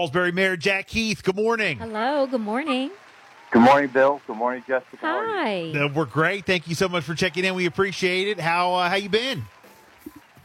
Salisbury Mayor Jack Heath. good morning. Hello, good morning. Good morning, Bill. Good morning, Jessica. How are you? Hi. Uh, we're great. Thank you so much for checking in. We appreciate it. How uh, how you been?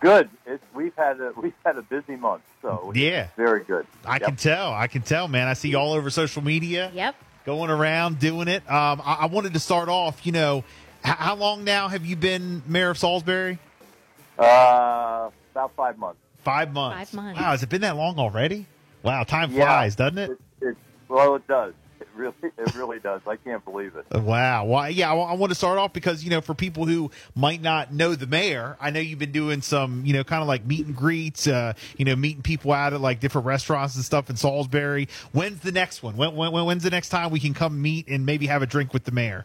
Good. It's, we've had a we've had a busy month, so Yeah. very good. I Yep. can tell. I can tell, man. I see you all over social media, Yep. going around doing it. Um, I, I wanted to start off. You know, h- how long now have you been mayor of Salisbury? Uh, about five months. Five months. Five months. Wow, has it been that long already? Wow, time Yeah. flies, doesn't it? It, it, well, it does. It really, it really does. I can't believe it. Wow. Well, yeah, I, I want to start off because, you know, for people who might not know the mayor, I know you've been doing some, you know, kind of like meet and greets, uh, you know, meeting people out at like different restaurants and stuff in Salisbury. When's the next one? When, when, when's the next time we can come meet and maybe have a drink with the mayor?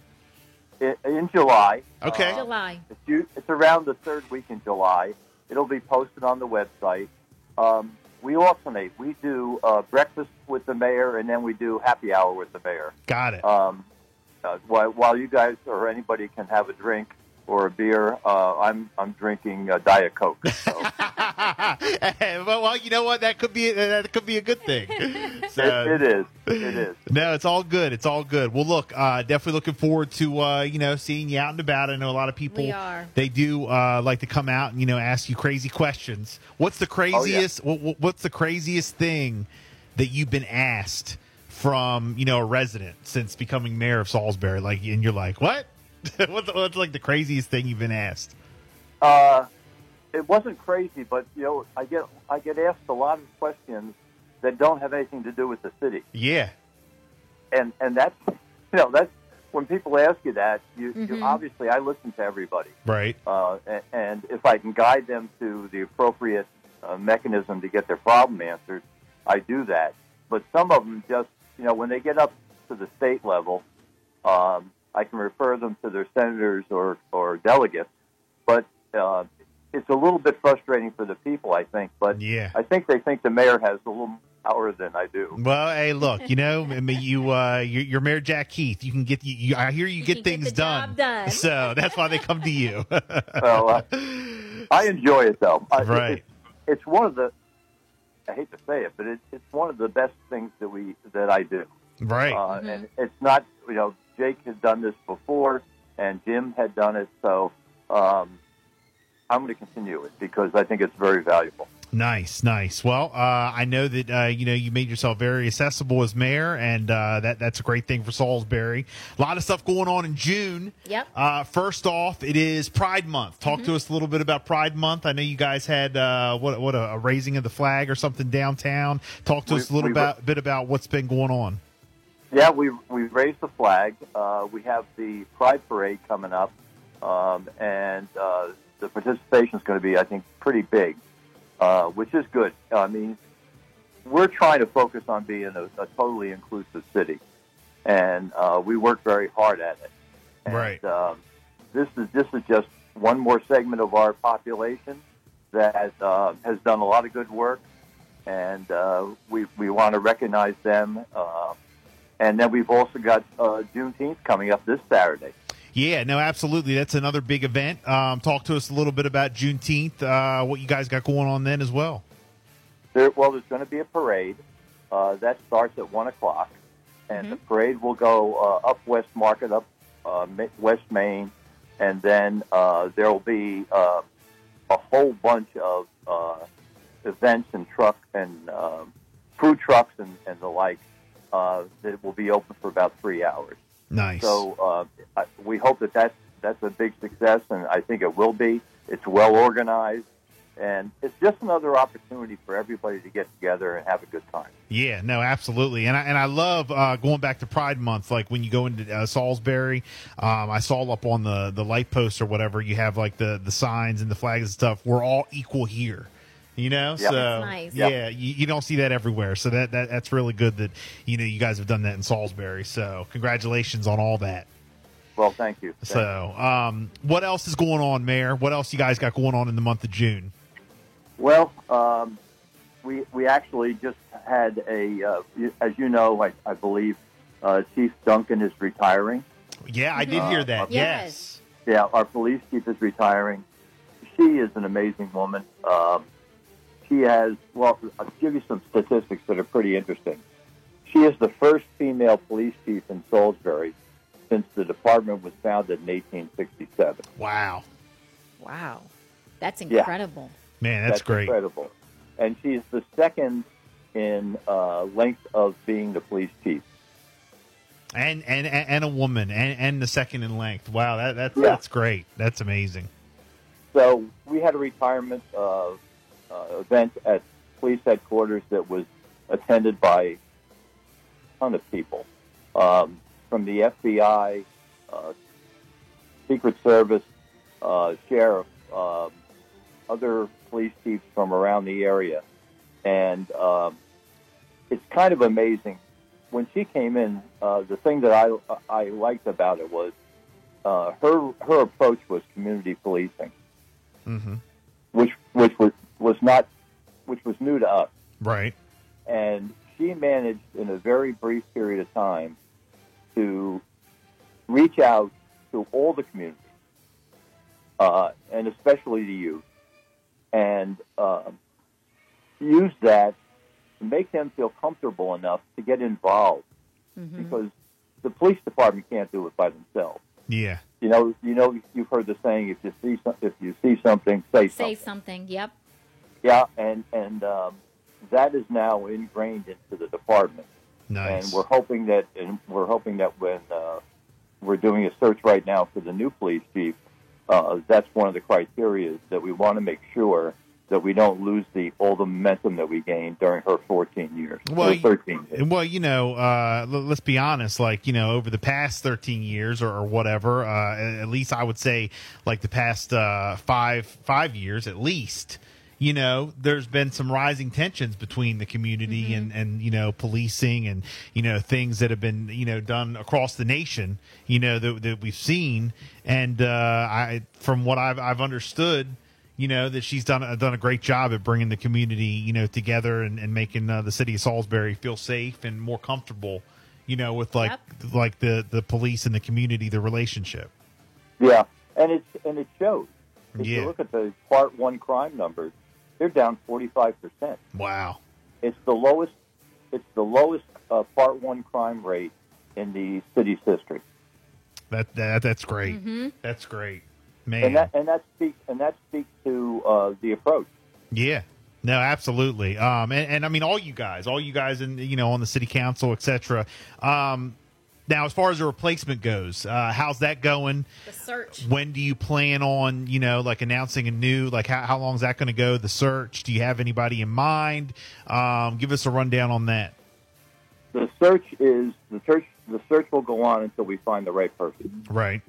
I in July. Okay. uh, July. it's, it's around the third week in July. It'll be posted on the website. Um, we alternate. We do uh, breakfast with the mayor, and then we do happy hour with the mayor. Got it. Um, uh, while, while you guys or anybody can have a drink or a beer, uh, I'm I'm drinking uh, Diet Coke. So. well, well, you know what? That could be that could be a good thing. So, it, it is. It is. No, it's all good. It's all good. Well, look, uh, definitely looking forward to uh, you know seeing you out and about. I know a lot of people they do uh, like to come out and you know ask you crazy questions. What's the craziest? what, what- what's the craziest thing that you've been asked from you know a resident since becoming mayor of Salisbury? Like, and you're like, what? what's, what's like the craziest thing you've been asked? Uh, it wasn't crazy, but you know, I get I get asked a lot of questions that don't have anything to do with the city, Yeah, and and that's you know that's when people ask you that you, you Mhm. obviously I listen to everybody, right. uh, and, and if I can guide them to the appropriate uh, mechanism to get their problem answered, I do that. But some of them just you know when they get up to the state level, um, I can refer them to their senators or or delegates, but uh, it's a little bit frustrating for the people, I think. But Yeah. I think they think the mayor has a little more power than I do. Well, hey, look, you know, I mean, you, uh, you're, you're Mayor Jack Heath. You can get, you, you, I hear you, You get can get things the done. job done. So that's why they come to you. So uh, I enjoy it, though. I- Right. It's, it's one of the. I hate to say it, but it, it's one of the best things that we that I do. right. Uh, Mhm. And it's not, you know, Jake has done this before, and Jim had done it. So um, I'm going to continue it because I think it's very valuable. Nice, nice. Well, uh, I know that uh, you know you made yourself very accessible as mayor, and uh, that that's a great thing for Salisbury. A lot of stuff going on in June. Yep. Uh, first off, it is Pride Month. Talk Mm-hmm. to us a little bit about Pride Month. I know you guys had uh, what what a, a raising of the flag or something downtown. Talk to We- us a little we about, bit about what's been going on. Yeah, we we raised the flag. Uh, we have the Pride Parade coming up, um, and uh, the participation is going to be, I think, pretty big, uh, which is good. I mean, we're trying to focus on being a, a totally inclusive city, and uh, we work very hard at it. And, Right. Um, this is this is just one more segment of our population that uh, has done a lot of good work, and uh, we we want to recognize them. Uh, and then we've also got uh, Juneteenth coming up this Saturday. Yeah, no, absolutely. That's another big event. Um, talk to us a little bit about Juneteenth. Uh, what you guys got going on then as well. There, well, there's going to be a parade uh, that starts at one o'clock, and Mhm. the parade will go uh, up West Market, up uh, West Main, and then uh, there will be uh, a whole bunch of uh, events and truck and um food trucks and, and the like uh, that will be open for about three hours. Nice. So uh, I, we hope that that's, that's a big success, and I think it will be. It's well organized, and it's just another opportunity for everybody to get together and have a good time. Yeah, no, absolutely, and I and I love uh, going back to Pride Month. Like when you go into uh, Salisbury, um, I saw up on the the light post or whatever. You have like the the signs and the flags and stuff. We're all equal here. You know, Yeah. so nice. yeah, you, you don't see that everywhere. So that, that that's really good that you know you guys have done that in Salisbury. So congratulations on all that. Well, thank you. Thank So, um, what else is going on, Mayor? What else you guys got going on in the month of June? Well, um, we we actually just had a, uh, as you know, I, I believe uh, Chief Duncan is retiring. Yeah, I did Uh, hear that. Yes. Yes. Yeah, our police chief is retiring. She is an amazing woman. Um, she has. Well, I'll give you some statistics that are pretty interesting. She is the first female police chief in Salisbury since the department was founded in 1867. Wow. Wow. That's Yeah. incredible. Man, that's, great. incredible. And she's the second in uh, length of being the police chief. And, and and a woman and, and the second in length. Wow, that that's Yeah. that's great. That's amazing. So we had a retirement uh, event at police headquarters that was attended by a ton of people. Um, from the FBI, uh, Secret Service, uh, sheriff, um, other police chiefs from around the area, and um, it's kind of amazing. When she came in, uh, the thing that I I liked about it was uh, her her approach was community policing. Hmm not which was new to us, Right. and she managed in a very brief period of time to reach out to all the community, uh, and especially the youth, and um use that to make them feel comfortable enough to get involved hmm because the police department can't do it by themselves. Yeah. You know, you know, you've heard the saying: if you see some, if you see something, say Say something. something. Yep. Yeah, and and um, that is now ingrained into the department, Nice. and we're hoping that and we're hoping that when uh, we're doing a search right now for the new police chief, uh, that's one of the criteria that we want to make sure that we don't lose the all the momentum that we gained during her 14 years, Well, 13 years. Well, you know, uh, let's be honest. Like, you know, over the past thirteen years or, or whatever, uh, at least I would say, like the past uh, five five years at least. You know, there's been some rising tensions between the community and and you know policing and you know things that have been you know done across the nation. You know that, that we've seen, and uh, I from what I've I've understood you know that she's done done a great job at bringing the community you know together and, and making uh, the city of Salisbury feel safe and more comfortable you know with like like the the police and the community the relationship Yeah, and it's and it shows. If Yeah. you look at the Part One crime numbers, they're down 45 percent. wow It's the lowest. It's the lowest uh, Part One crime rate in the city's history, that, that that's great hmm that's great man and that and that speaks and that speaks to uh, the approach. Yeah. No, absolutely. Um, and, and I mean, all you guys, all you guys, in you know, on the city council, etc. Um, now, as far as the replacement goes, uh, how's that going? The search. When do you plan on, you know, like announcing a new, like how, how long is that going to go? The search. Do you have anybody in mind? Um, give us a rundown on that. The search is the search. The search will go on until we find the right person. Right.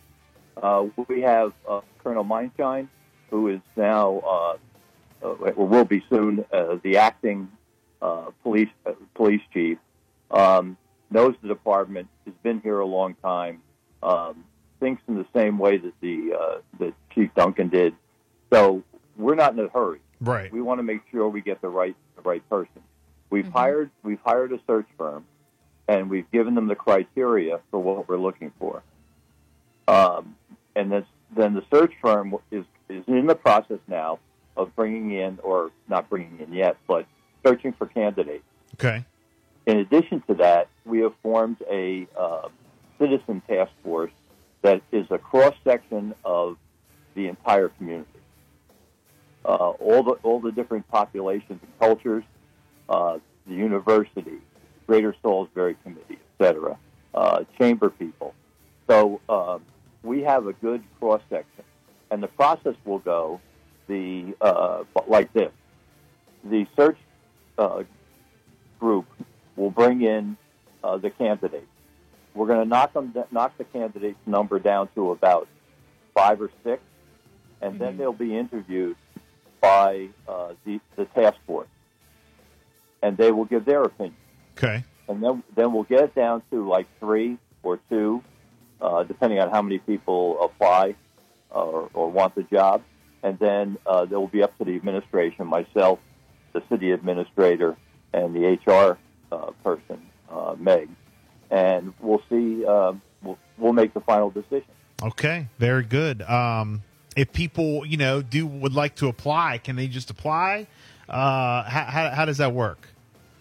Uh, we have uh, Colonel Meienschein, who is now, uh, uh, or will be soon, uh, the acting uh, police uh, police chief. Um, knows the department, has been here a long time, um, thinks in the same way that the uh, that Chief Duncan did. So we're not in a hurry. Right. We want to make sure we get the right the right person. We've Mhm. hired we've hired a search firm, and we've given them the criteria for what we're looking for. Um, and this, then the search firm is is in the process now of bringing in, or not bringing in yet, but searching for candidates. Okay. In addition to that, we have formed a uh, citizen task force that is a cross section of the entire community. Uh, all the all the different populations and cultures, uh, the university, Greater Salisbury Committee, etc., uh, chamber people. So um, we have a good cross section, and the process will go the uh, like this: the search uh, group will bring in uh, the candidates. We're going to knock them, knock the candidates' number down to about five or six, and then Mhm. they'll be interviewed by uh, the, the task force, and they will give their opinion. Okay. And then then we'll get it down to like three or two, uh, depending on how many people apply or, or want the job, and then uh, it will be up to the administration, myself, the city administrator, and the HR uh, person, uh, Meg, and we'll see. Uh, we'll, we'll make the final decision. Okay. Very good. Um, if people, you know, do would like to apply, can they just apply? Uh, how, how, how does that work?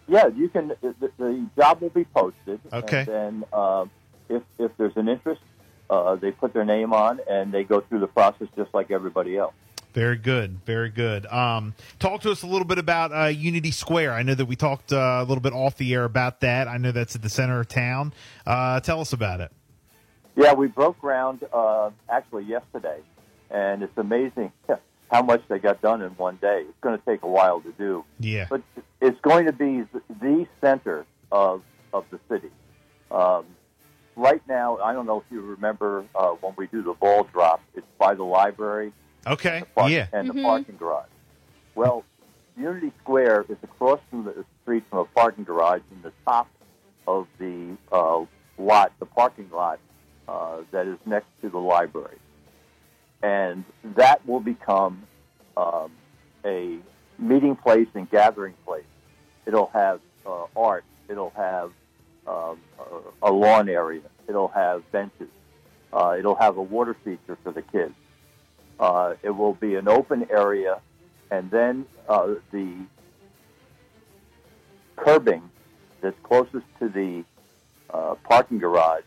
Yeah, you can. The, the job will be posted. Okay. And then um, if if there's an interest, uh, they put their name on and they go through the process just like everybody else. Very good, very good. Um, talk to us a little bit about uh, Unity Square. I know that we talked uh, a little bit off the air about that. I know that's at the center of town. Uh, tell us about it. Yeah, we broke ground uh, actually yesterday, and it's amazing how much they got done in one day. It's going to take a while to do, Yeah. but it's going to be the center of of the city. Um, right now, I don't know if you remember uh, when we do the ball drop. It's by the library Okay. park- Yeah. and Mhm. the parking garage. Well, Unity Square is across from the street from a parking garage in the top of the uh, lot, the parking lot uh, that is next to the library. And that will become um, a meeting place and gathering place. It'll have uh, art. It'll have um, a a lawn area. It'll have benches. Uh, it'll have a water feature for the kids. Uh, it will be an open area, and then uh, the curbing that's closest to the uh, parking garage,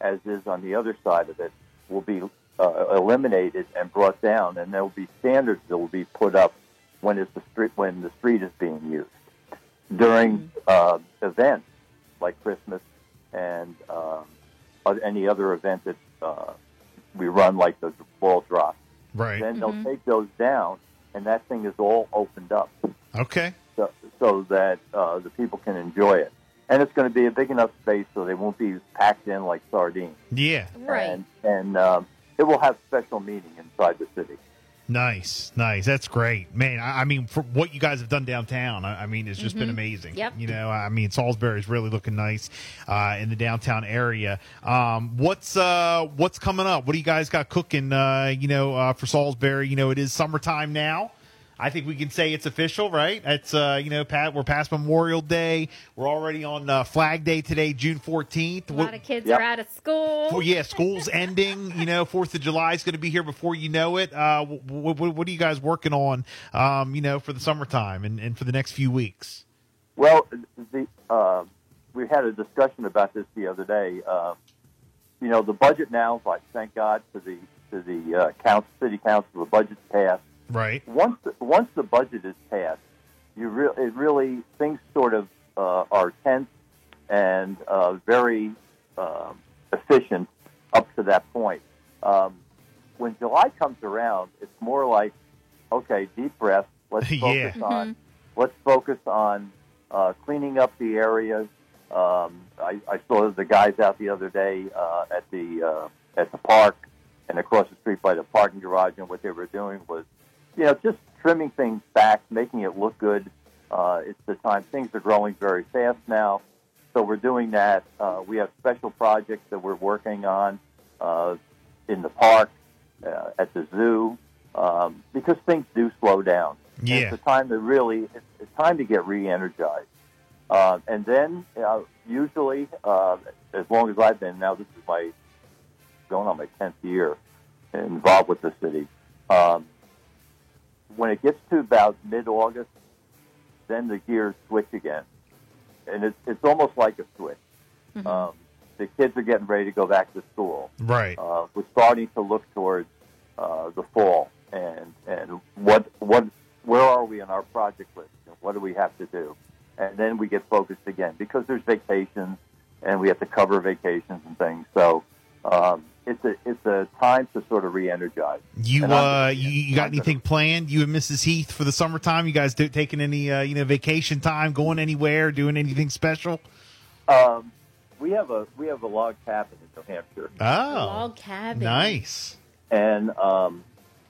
as is on the other side of it, will be uh, eliminated and brought down, and there will be standards that will be put up when it's the street when the street is being used during uh, events like Christmas and um, any other event that uh, we run, like the ball drop. Right. Then Mhm. they'll take those down, and that thing is all opened up Okay. so, so that uh, the people can enjoy it. And it's going to be a big enough space so they won't be packed in like sardines. Yeah. Right. And, and um, it will have special meaning inside the city. Nice, nice. That's great, man. I, I mean, for what you guys have done downtown, I, I mean, it's just been amazing. Yep. You know, I mean, Salisbury's really looking nice uh, in the downtown area. Um, what's uh, what's coming up? What do you guys got cooking? Uh, you know, uh, for Salisbury, you know, it is summertime now. I think we can say it's official, right? It's uh, you know, Pat, we're past Memorial Day. We're already on uh, Flag Day today, June fourteenth. A lot of kids Yep. are out of school. Well, yeah, school's ending. You know, Fourth of July is going to be here before you know it. Uh, what, what, what are you guys working on? Um, you know, for the summertime and, and for the next few weeks. Well, the, uh, we had a discussion about this the other day. Uh, you know, the budget now, like thank God for the to the uh, council, city council, the budget's passed. Right. once the, once the budget is passed, you re- it really things sort of uh, are tense and uh, very um, efficient up to that point. Um, when July comes around, it's more like okay, deep breath. Let's Yeah. focus on let's focus on uh, cleaning up the areas. Um, I, I saw the guys out the other day uh, at the uh, at the park and across the street by the parking garage, and what they were doing was, you know, just trimming things back, making it look good. Uh, it's the time things are growing very fast now, so we're doing that. Uh, we have special projects that we're working on uh, in the park, uh, at the zoo, um, because things do slow down. And Yeah. it's a time to really, it's, it's time to get re-energized. Uh, and then, uh, usually, uh, as long as I've been now, this is my going on my tenth year involved with the city. Um, when it gets to about mid-August, then the gears switch again, and it's it's almost like a switch. Mhm. Um, the kids are getting ready to go back to school. Right. Uh, we're starting to look towards uh, the fall and and what what where are we in our project list? And what do we have to do? And then we get focused again because there's vacations and we have to cover vacations and things. So um, it's a it's a time to sort of re-energize. You And uh, you, you got anything planned? You and Mrs. Heath for the summertime? You guys do, taking any uh, you know vacation time? Going anywhere? Doing anything special? Um, we have a we have a log cabin in New Hampshire, Oh, Log cabin. nice. and um,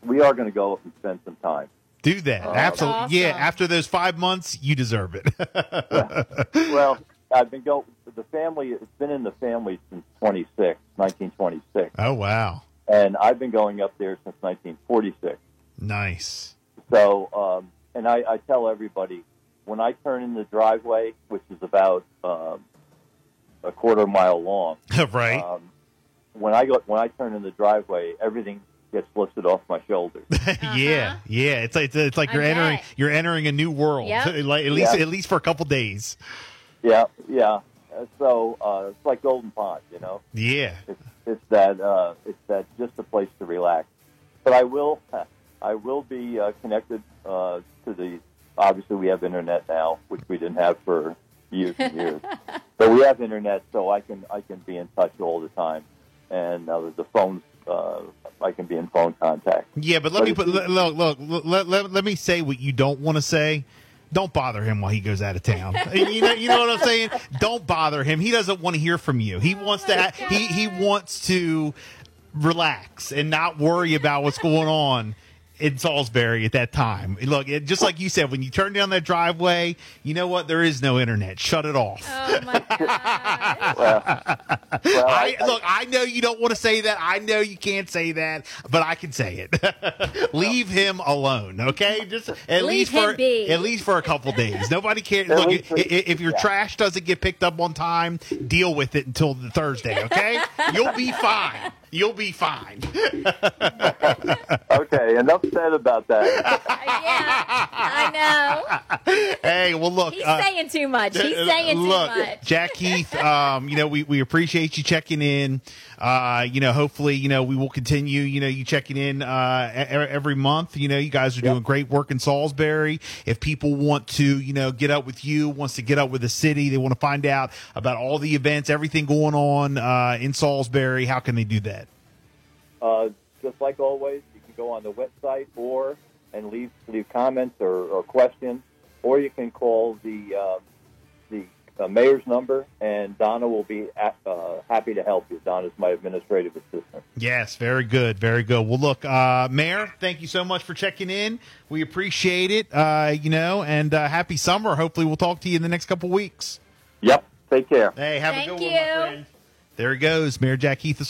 we are going to go up and spend some time. Do that. Oh, Absolutely. that's Yeah. After those five months, you deserve it. well, I've been go the family. It's been in the family since 26, 1926, oh wow. and I've been going up there since 1946. Nice. So, um, and I, I tell everybody when I turn in the driveway, which is about um, a quarter mile long, right. um, when I go when I turn in the driveway, everything gets lifted off my shoulders. yeah, yeah. It's like it's, it's like Uh-huh. I you're entering you're entering a new world. Yep. like, at least Yeah. at least for a couple days. yeah, yeah. So uh, it's like Golden Pond, you know. Yeah. It's, it's that uh, it's that just a place to relax. But I will I will be uh, connected uh, to the. Obviously, we have internet now, which we didn't have for years and years. but we have internet, so I can I can be in touch all the time, and uh, the phones uh, I can be in phone contact. Yeah, but let But me put look look, look let, let, let me say what you don't want to say. Don't bother him while he goes out of town. you know you know what I'm saying? Don't bother him. He doesn't want to hear from you. He oh wants to he he wants to relax and not worry about what's going on in Salisbury at that time. Look, it, just like you said, when you turn down that driveway, you know what? There is no internet. Shut it off. Oh my god. Well, well I, look, I know you don't want to say that. I know you can't say that, but I can say it. Leave him alone, okay? Just at Leave least for him be. at least for a couple days. Nobody cares. At Look, least i- for- if your yeah. trash doesn't get picked up on time, deal with it until the Thursday, okay? You'll be fine. You'll be fine. okay, enough said about that. yeah, I know. Hey, well, look. He's uh, saying too much. He's Uh, saying too Look, much. Jack Heath, um, you know, we, we appreciate you checking in. Uh, you know, hopefully, you know, we will continue, you know, you checking in uh, every month. You know, you guys are Yep. doing great work in Salisbury. If people want to, you know, get up with you, wants to get up with the city, they want to find out about all the events, everything going on uh, in Salisbury, how can they do that? Uh, just like always, you can go on the website or and leave leave comments or, or questions, or you can call the uh, the uh, mayor's number, and Donna will be at, uh, happy to help you. Donna's my administrative assistant. Yes, very good, very good. Well, look, uh, Mayor, thank you so much for checking in. We appreciate it, uh, you know, and uh, happy summer. Hopefully, we'll talk to you in the next couple weeks. Yep. Take care. Hey, have Thank a good one, my friend. There he goes, Mayor Jack Heath.